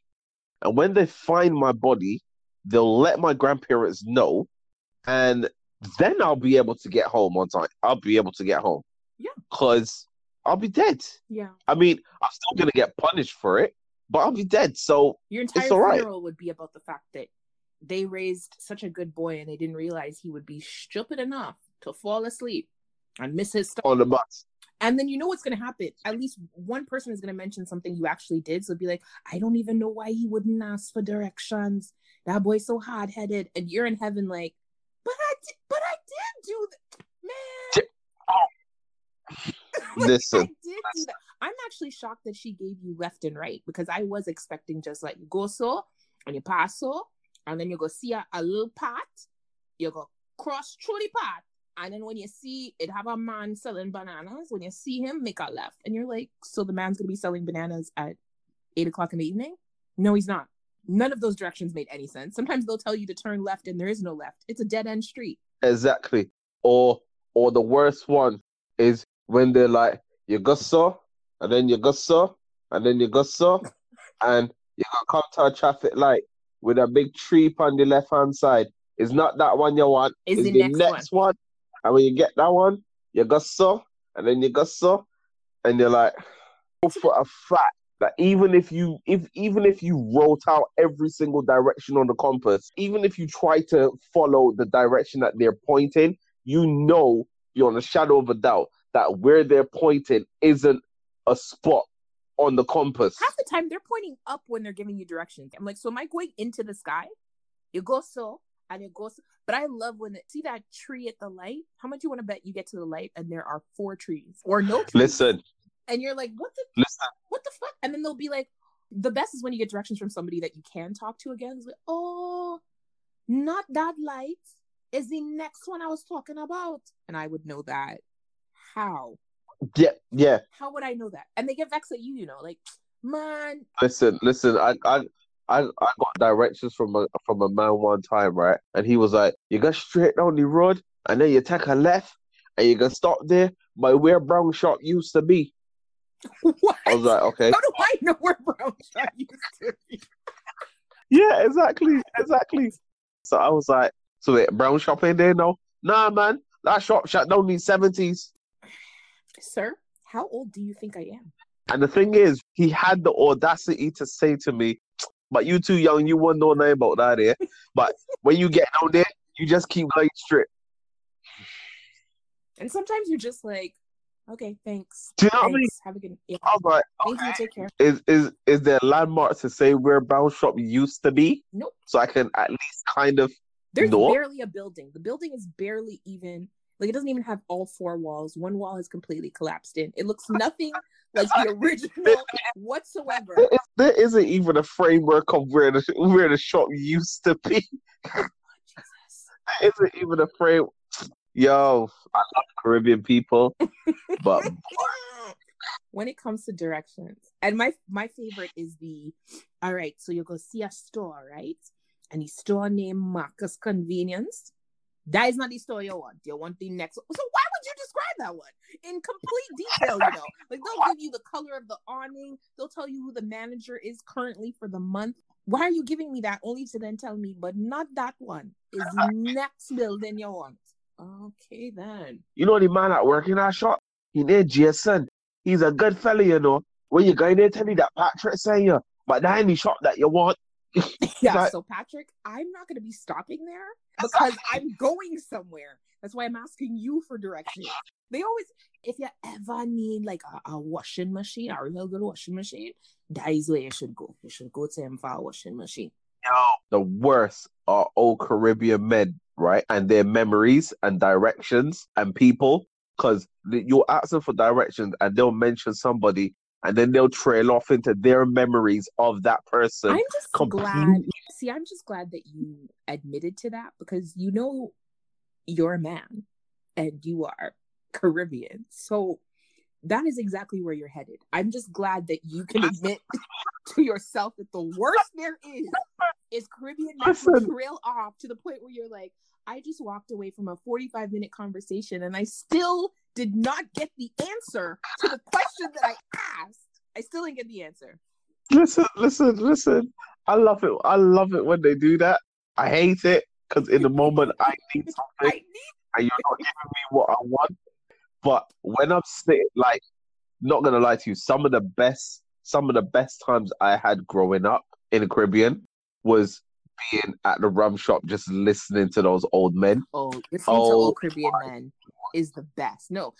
and when they find my body, they'll let my grandparents know, and then I'll be able to get home on time. I'll be able to get home. Yeah. Cause I'll be dead. Yeah. I mean, I'm still gonna get punished for it, but I'll be dead. So Your entire all right. funeral would be about the fact that they raised such a good boy and they didn't realize he would be stupid enough to fall asleep and miss his stop. on the bus. And then you know what's going to happen. At least one person is going to mention something you actually did. So be like, I don't even know why he wouldn't ask for directions. That boy's so hard headed. And you're in heaven, like, but I did, but I did do that. Man. Listen. I did do that. I'm actually shocked that she gave you left and right because I was expecting just like go so and you pass so and then you go see a, a little path, you go cross through the path, and then when you see it have a man selling bananas, when you see him, make a left, and you're like, so the man's gonna be selling bananas at eight o'clock in the evening? No, he's not. None of those directions made any sense. Sometimes they'll tell you to turn left and there is no left. It's a dead end street. Exactly. Or or the worst one is when they're like, you go so, and then you go so, and then you go so, and you gotta come to a traffic light with a big tree on the left hand side. It's not that one you want. Is it's the the next next, one. And when you get that one, you go so, and then you go so, and you're like, for a fact that even if you if even if you wrote out every single direction on the compass, even if you try to follow the direction that they're pointing, you know beyond a shadow of a doubt that where they're pointing isn't a spot on the compass. Half the time they're pointing up when they're giving you directions. I'm like, so am I going into the sky? You go so and it goes but I love when it, see that tree at the light. How much you want to bet you get to the light and there are four trees or no trees? Listen, and you're like, what the listen. what the fuck? And then they'll be like, the best is when you get directions from somebody that you can talk to again. It's like, oh, not that light is the next one I was talking about, and I would know that. How? Yeah, yeah. How would I know that? And they get vexed at you, you know, like, man, Listen, listen. I, I, I, I got directions from a from a man one time, right? And he was like, "You go straight down the road, and then you take a left, and you can stop there by where Brown Shop used to be." what? I was like, "Okay." How do I know where Brown Shop used to be? Yeah, exactly, exactly. So I was like, "So wait, Brown Shop in there now?" Nah, man, that shop shut down in the seventies. Sir, how old do you think I am? And the thing is, he had the audacity to say to me, "But you too young, you won't know nothing about that, eh? But when you get down there, you just keep going straight." And sometimes you're just like, okay, thanks. Do you know what I mean? Have a good yeah. Was like, Thank you. Take care. Is is is there a landmark to say where Brown Shop used to be? Nope. So I can at least kind of There's No. barely a building. The building is barely even like it doesn't even have all four walls. One wall has completely collapsed in. It looks nothing like the original whatsoever. there, is, there isn't even a framework of where the where the shop used to be. Oh, Jesus. There isn't even a frame. Yo, I love Caribbean people, but when it comes to directions, and my my favorite is the all right. So you go see a store, right? And the store named Marcus Convenience. That is not the story you want. You want the next one. So why would you describe that one in complete detail? You know, like they'll give you the color of the awning. They'll tell you who the manager is currently for the month. Why are you giving me that? Only to then tell me, but not that one. Is next building you want? Okay, then. you know the man that work in our shop. He named Jason. He's a good fella, you know. When you go in there, tell you that Patrick saying you, but that ain't the shop that you want. Yeah, Like- so Patrick, I'm not going to be stopping there because I'm going somewhere. That's why I'm asking you for directions. They always, if you ever need like a, a washing machine, a real good washing machine, that is where you should go. You should go to him for a washing machine. the worst are old Caribbean men, right? And their memories and directions and people. Because you'll ask them for directions and they'll mention somebody and then they'll trail off into their memories of that person. I'm just completely- glad. See, I'm just glad that you admitted to that because you know you're a man and you are Caribbean. So that is exactly where you're headed. I'm just glad that you can admit to yourself that the worst there is is Caribbean men trail off to the point where you're like, I just walked away from a 45 minute conversation and I still did not get the answer to the question that I asked. I still didn't get the answer. Listen, listen, listen. I love it. I love it when they do that. I hate it because in the moment I need I something need and you're not giving me what I want. But when I'm sitting, like, not gonna lie to you, some of the best, some of the best times I had growing up in the Caribbean was being at the rum shop, just listening to those old men. Oh, listening to Oh, old Caribbean men is the best. No,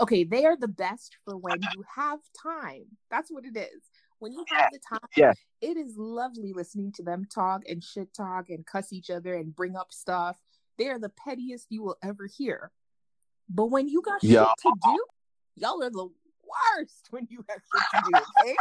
okay, they are the best for when you have time. That's what it is. When you have the time, Yeah. it is lovely listening to them talk and shit talk and cuss each other and bring up stuff. They are the pettiest you will ever hear. But when you got Yeah. shit to do, Y'all are the worst when you have shit to do, okay?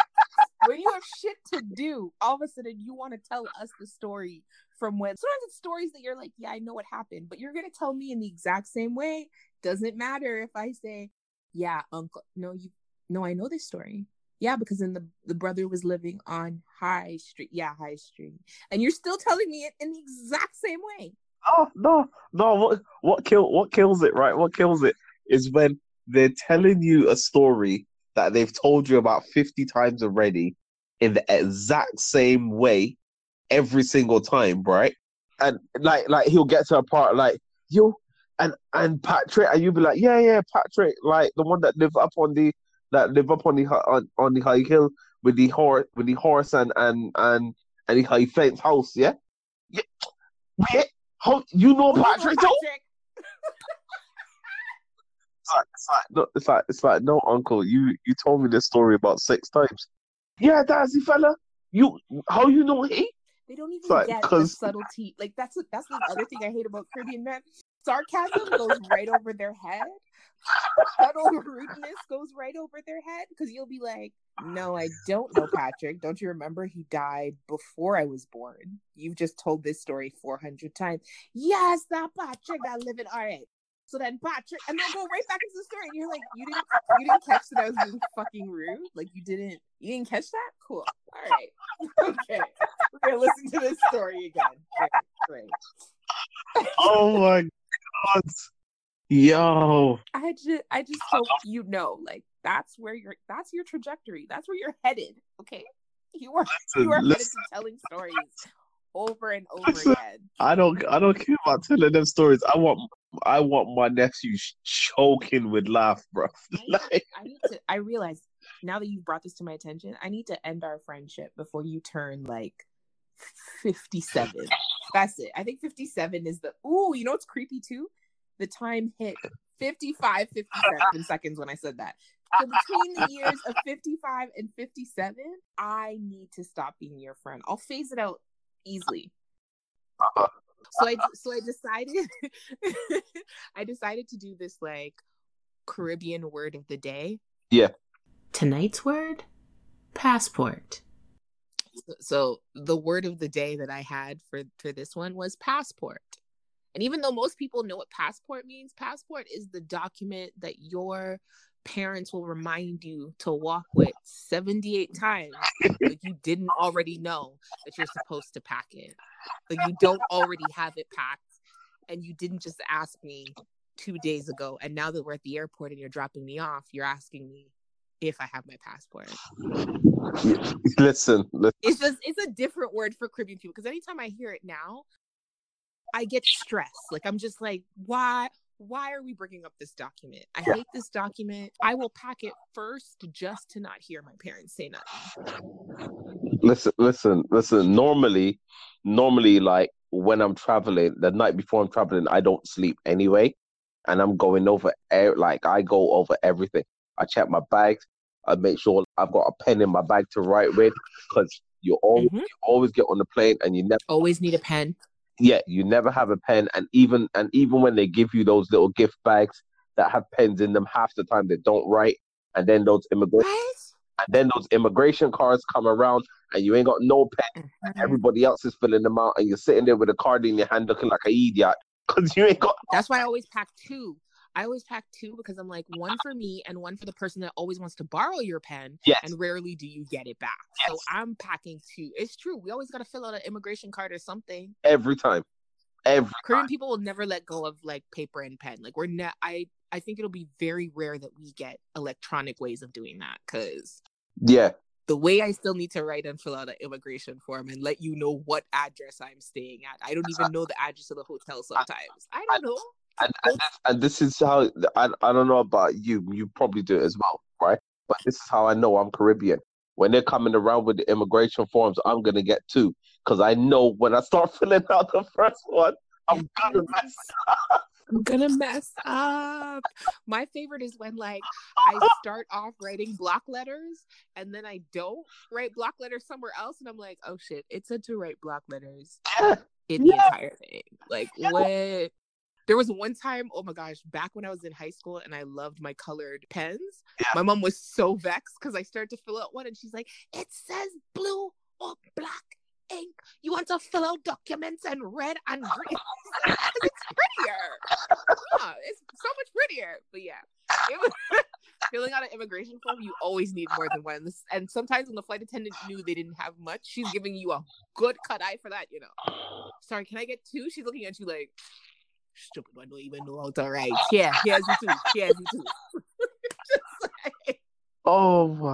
When you have shit to do, all of a sudden you want to tell us the story from when sometimes it's stories that you're like, yeah, I know what happened, but you're gonna tell me in the exact same way. Doesn't matter if I say, yeah, uncle, no, you, no, I know this story. Yeah, because then the the brother was living on High Street. Yeah, High Street, and you're still telling me it in the exact same way. Oh no, no! What what kill what kills it? Right? What kills it is when they're telling you a story that they've told you about 50 times already in the exact same way every single time, right? And like like he'll get to a part like you and and Patrick and you'll be like, Yeah, yeah, Patrick, like the one that live up on the that live up on the on, on the high hill with the horse with the horse and and and and the high fence house, yeah? Yeah. How you know Patrick, Patrick? It's like, it's like, no, it's like, it's like, no, uncle, you you told me this story about six times. Yeah, that's the fella. You, how you know he? They don't even like, get cause... the subtlety. Like that's that's the other thing I hate about Caribbean men. Sarcasm goes right over their head. Subtle rudeness goes right over their head because you'll be like, "No, I don't know Patrick. Don't you remember he died before I was born? You've just told this story four hundred times. Yes, that Patrick that living. All right, so then Patrick, and then go right back into the story, and you're like, you didn't, you didn't catch that I was being fucking rude. Like you didn't, you didn't catch that. Cool. All right. Okay. We're gonna listen to this story again. Great. Great. Oh my god. Yo. I just, I just hope you know, like that's where you're, that's your trajectory. That's where you're headed. Okay. You are, you are headed to telling stories over and over Listen, again. I don't I don't care about telling them stories. I want I want my nephew choking with laugh, bro. I, like... I need to I realize now that you've brought this to my attention, I need to end our friendship before you turn like 57. That's it. I think 57 is the ooh, you know what's creepy too? The time hit 55, 57 seconds when I said that. So between the years of 55 and 57, I need to stop being your friend. I'll phase it out easily. Uh, So I so I decided I decided to do this like Caribbean word of the day. Yeah. Tonight's word, passport. So the word of the day that I had for for this one was passport. And even though most people know what passport means, passport is the document that your parents will remind you to walk with 78 times like you didn't already know that you're supposed to pack it. Like you don't already have it packed and you didn't just ask me two days ago and now that we're at the airport and you're dropping me off you're asking me if i have my passport. Listen, listen. it's just it's a different word for caribbean people because anytime i hear it now i get stressed. Like i'm just like why why are we bringing up this document? I hate this document. I will pack it first just to not hear my parents say nothing. Listen, listen, listen. Normally, normally, like when I'm traveling, the night before I'm traveling, I don't sleep anyway. And I'm going over, air, like, I go over everything. I check my bags. I make sure I've got a pen in my bag to write with because you always, mm-hmm. you always get on the plane and you never always need a pen yeah, you never have a pen, and even and even when they give you those little gift bags that have pens in them, half the time they don't write, and then those immigration and then those immigration cards come around, and you ain't got no pen. Mm-hmm. Everybody else is filling them out, and you're sitting there with a card in your hand, looking like an idiot because you ain't got. That's why I always pack two. I always pack two because I'm like one for me and one for the person that always wants to borrow your pen. Yes. And rarely do you get it back. Yes. So I'm packing two. It's true. We always got to fill out an immigration card or something. Every time. Every Korean time. people will never let go of like paper and pen. Like we're not. I I think it'll be very rare that we get electronic ways of doing that because yeah, the way I still need to write and fill out an immigration form and let you know what address I'm staying at. I don't even know the address of the hotel sometimes. I don't know and, and, and this is how I, I don't know about you you probably do it as well right? But this is how i know i'm caribbean. When they're coming around with the immigration forms i'm gonna get two because i know when i start filling out the first one i'm gonna mess up. I'm gonna mess up. My favorite is when like I start off writing block letters and then I don't write block letters somewhere else and I'm like, oh shit, it said to write block letters in the entire thing. Like what There was one time, oh my gosh, back when I was in high school and I loved my colored pens. Yeah. My mom was so vexed because I started to fill out one and she's like, it says blue or black ink. You want to fill out documents in red and green? it's prettier. Yeah, it's so much prettier. But yeah, was, filling out an immigration form, you always need more than one. And sometimes when the flight attendant knew they didn't have much, she's giving you a good cut eye for that, you know. Sorry, can I get two? She's looking at you like, stupid one, don't even know how to write. Yeah, here's you two. Here's you two. like, oh my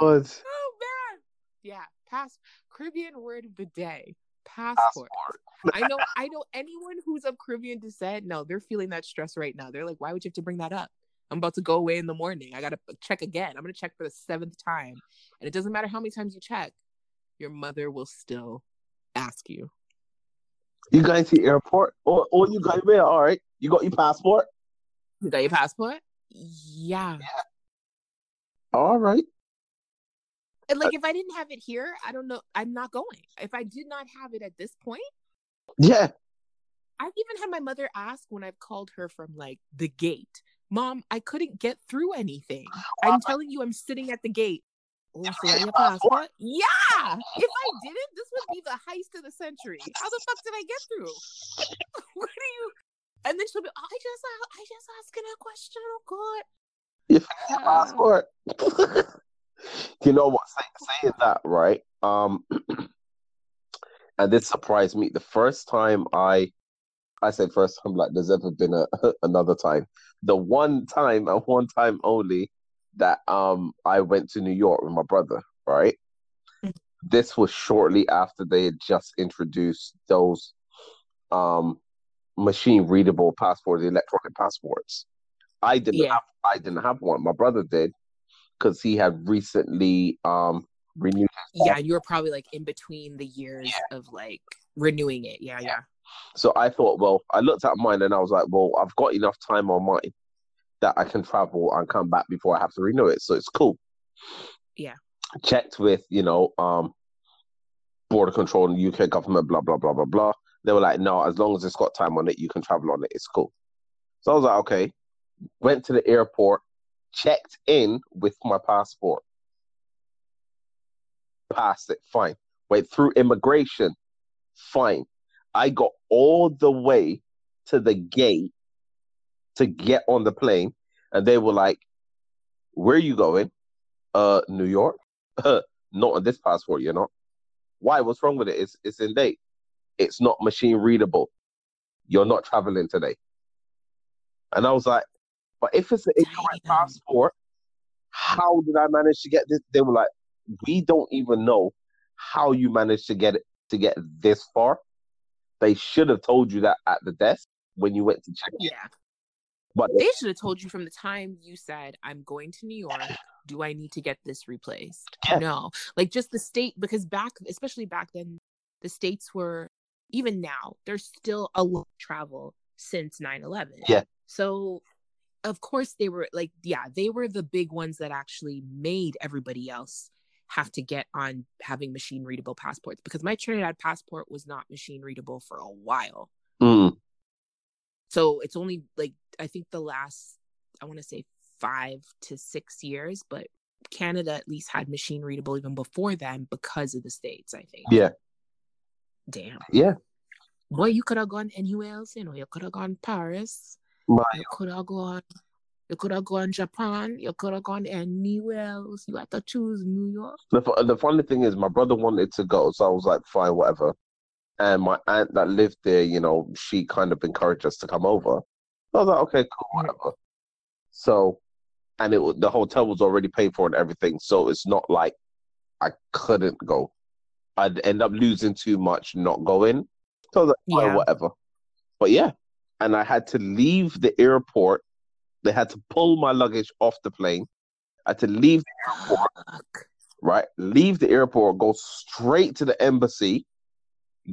god. Oh man. Yeah, pass Caribbean word of the day. Passport. Passport. I know I know anyone who's of Caribbean descent, no, they're feeling that stress right now. They're like, why would you have to bring that up? I'm about to go away in the morning. I gotta check again. I'm gonna check for the seventh time. And it doesn't matter how many times you check, your mother will still ask you. You going to the airport? Or or you got there, all right. You got your passport? You got your passport? Yeah. All right. And like uh, if I didn't have it here, I don't know. I'm not going. If I did not have it at this point, Yeah. I've even had my mother ask when I've called her from like the gate, Mom, I couldn't get through anything. I'm telling you, I'm sitting at the gate. Oh, so you your passport? Yeah. If I didn't, this would be the heist of the century. How the fuck did I get through? what do you? And then she'll be, I just, I just asking a question. Oh God. You forget your passport. you know what? Say, saying that, right? Um, and this surprised me. The first time I, I say first time like there's ever been a another time. The one time and one time only that um I went to New York with my brother, right? This was shortly after they had just introduced those um machine readable passports, electronic passports. I didn't Yeah. have I didn't have one. My brother did because he had recently um renewed Yeah, you were probably like in between the years of like renewing it. Yeah, yeah. So I thought, well, I looked at mine and I was like, well, I've got enough time on mine that I can travel and come back before I have to renew it. So it's cool. Yeah. Checked with, you know, um, border control and UK government, blah, blah, blah, blah, blah. They were like, no, as long as it's got time on it, you can travel on it. It's cool. So I was like, okay. Went to the airport, checked in with my passport. Passed it, fine. Went through immigration, fine. I got all the way to the gate to get on the plane, and they were like, "Where are you going?" Uh, New York. Not on this passport, you're not. Why? What's wrong with it? It's it's in date. It's not machine readable. You're not traveling today. And I was like, but if it's an incorrect passport, how did I manage to get this? They were like, we don't even know how you managed to get it to get this far. They should have told you that at the desk when you went to check. Yeah. But They should have told you from the time you said, I'm going to New York. Do I need to get this replaced? No. Like just the state, because back, especially back then, the states were, even now, there's still a lot of travel since 9 11. Yeah. So, of course, they were like, yeah, they were the big ones that actually made everybody else have to get on having machine readable passports because my Trinidad passport was not machine readable for a while. Mm, So it's only like I think the last I want to say five to six years, but Canada at least had machine readable even before then because of the states. I think. yeah, Damn. yeah. Boy, you could have gone anywhere else. You know, you could have gone Paris. My, You could have gone. You could have gone Japan. You could have gone anywhere else. You had to choose New York. the, the funny thing is, my brother wanted to go, so I was like, fine, whatever. And my aunt that lived there, you know, she kind of encouraged us to come over. I was like, okay, cool, whatever. So, and it the hotel was already paid for and everything, so it's not like I couldn't go. I'd end up losing too much not going. So I was like, Yeah. whatever. But yeah, and I had to leave the airport. They had to pull my luggage off the plane. I had to leave the airport Fuck. right? Leave the airport, go straight to the embassy,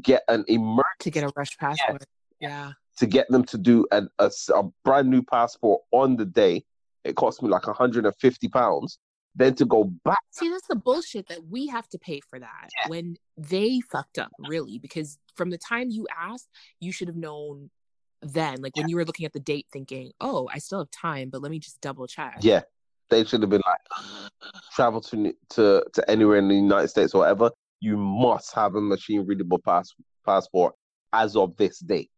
get an emergency To get a rush passport. Yeah. to get them to do an, a, a brand new passport on the day. It cost me like 150 pounds. Then to go back, See, that's the bullshit that we have to pay for that when they fucked up, really. Because from the time you asked, you should have known then? Like when you were looking at the date thinking, oh, I still have time, but let me just double check. Yeah, they should have been like, travel to to to anywhere in the United States or whatever. You must have a machine readable pass, passport as of this date.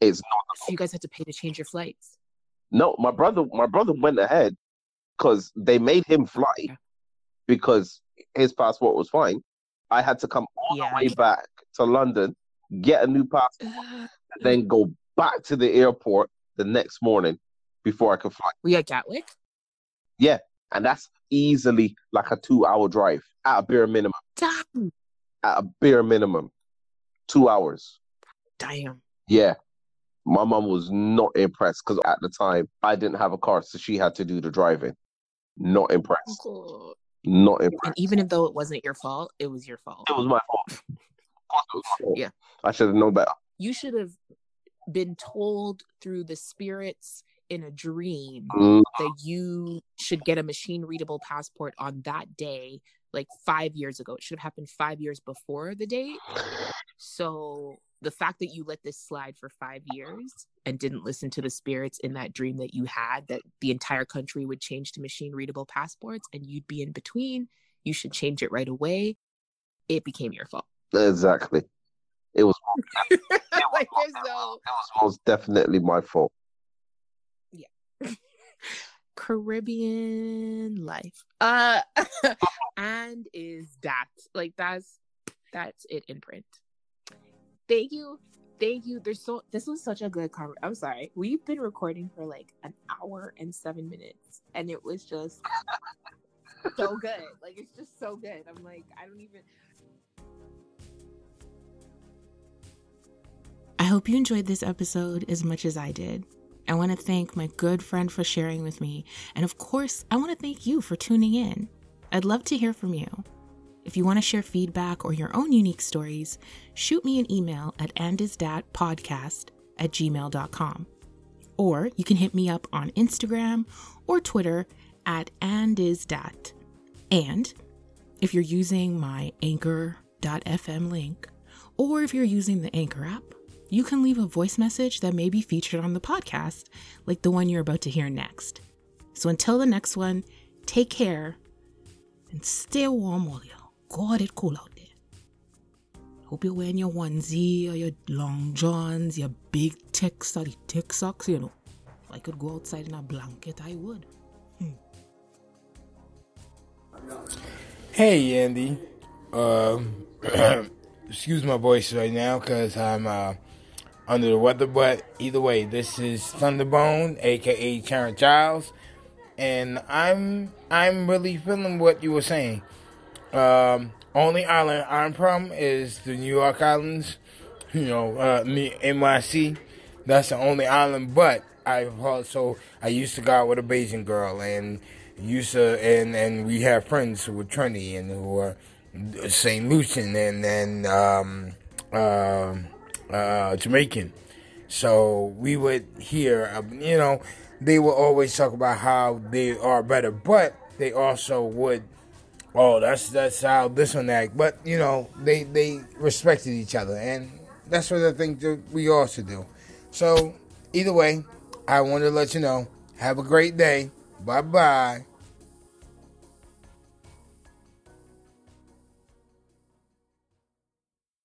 It's not. So you guys had to pay to change your flights. No, my brother, my brother went ahead because they made him fly because his passport was fine. I had to come all Yeah. the way back to London, get a new passport, and then go back to the airport the next morning before I could fly. We at Gatwick? And that's easily like a two hour drive at a bare minimum. Damn. At a bare minimum. Two hours. Damn. Yeah. My mom was not impressed because at the time I didn't have a car, so she had to do the driving. Not impressed. Oh, cool. Not And impressed. even though it wasn't your fault, it was your fault. It was my fault. Of course it was my fault. Yeah. I should have known better. You should have been told through the spirits in a dream Mm, that you should get a machine readable passport on that day, like five years ago. It should have happened five years before the date. So the fact that you let this slide for five years and didn't listen to the spirits in that dream that you had, that the entire country would change to machine readable passports and you'd be in between, you should change it right away. It became your fault. exactly. It was, like there's no it was most definitely my fault. Caribbean life. Uh and is that like that's that's it in print. Thank you. Thank you. There's so this was such a good conversation. I'm sorry. We've been recording for like an hour and seven minutes and it was just so good. Like it's just so good. I'm like, I don't even I hope you enjoyed this episode as much as I did. I want to thank my good friend for sharing with me. And of course, I want to thank you for tuning in. I'd love to hear from you. If you want to share feedback or your own unique stories, shoot me an email at andizdatpodcast at gmail.com. Or you can hit me up on Instagram or Twitter at andizdat. And if you're using my anchor.fm link, or if you're using the Anchor app, you can leave a voice message that may be featured on the podcast, like the one you're about to hear next. So until the next one, take care and stay warm while you God it cool out there. Hope you're wearing your onesie or your long johns, your big ticks or the tick socks, you know. If I could go outside in a blanket, I would. Hey, Andy. Um, excuse my voice right now because I'm uh, under the weather, but either way, this is Thunderbone, aka Sharon Giles, and I'm I'm really feeling what you were saying. Um, only island I'm from is the New York Islands, you know, uh, NYC. That's the only island, but I've also I used to go out with a Bajan girl and used to and and we have friends who were Trinity and who are St. Lucian and then um, um uh, Jamaican. So we would hear, uh, you know, they would always talk about how they are better, but they also would, oh, that's that's how this one act. But you know, they they respected each other, and that's what I think that we all should do. So either way, I want to let you know. Have a great day. Bye bye.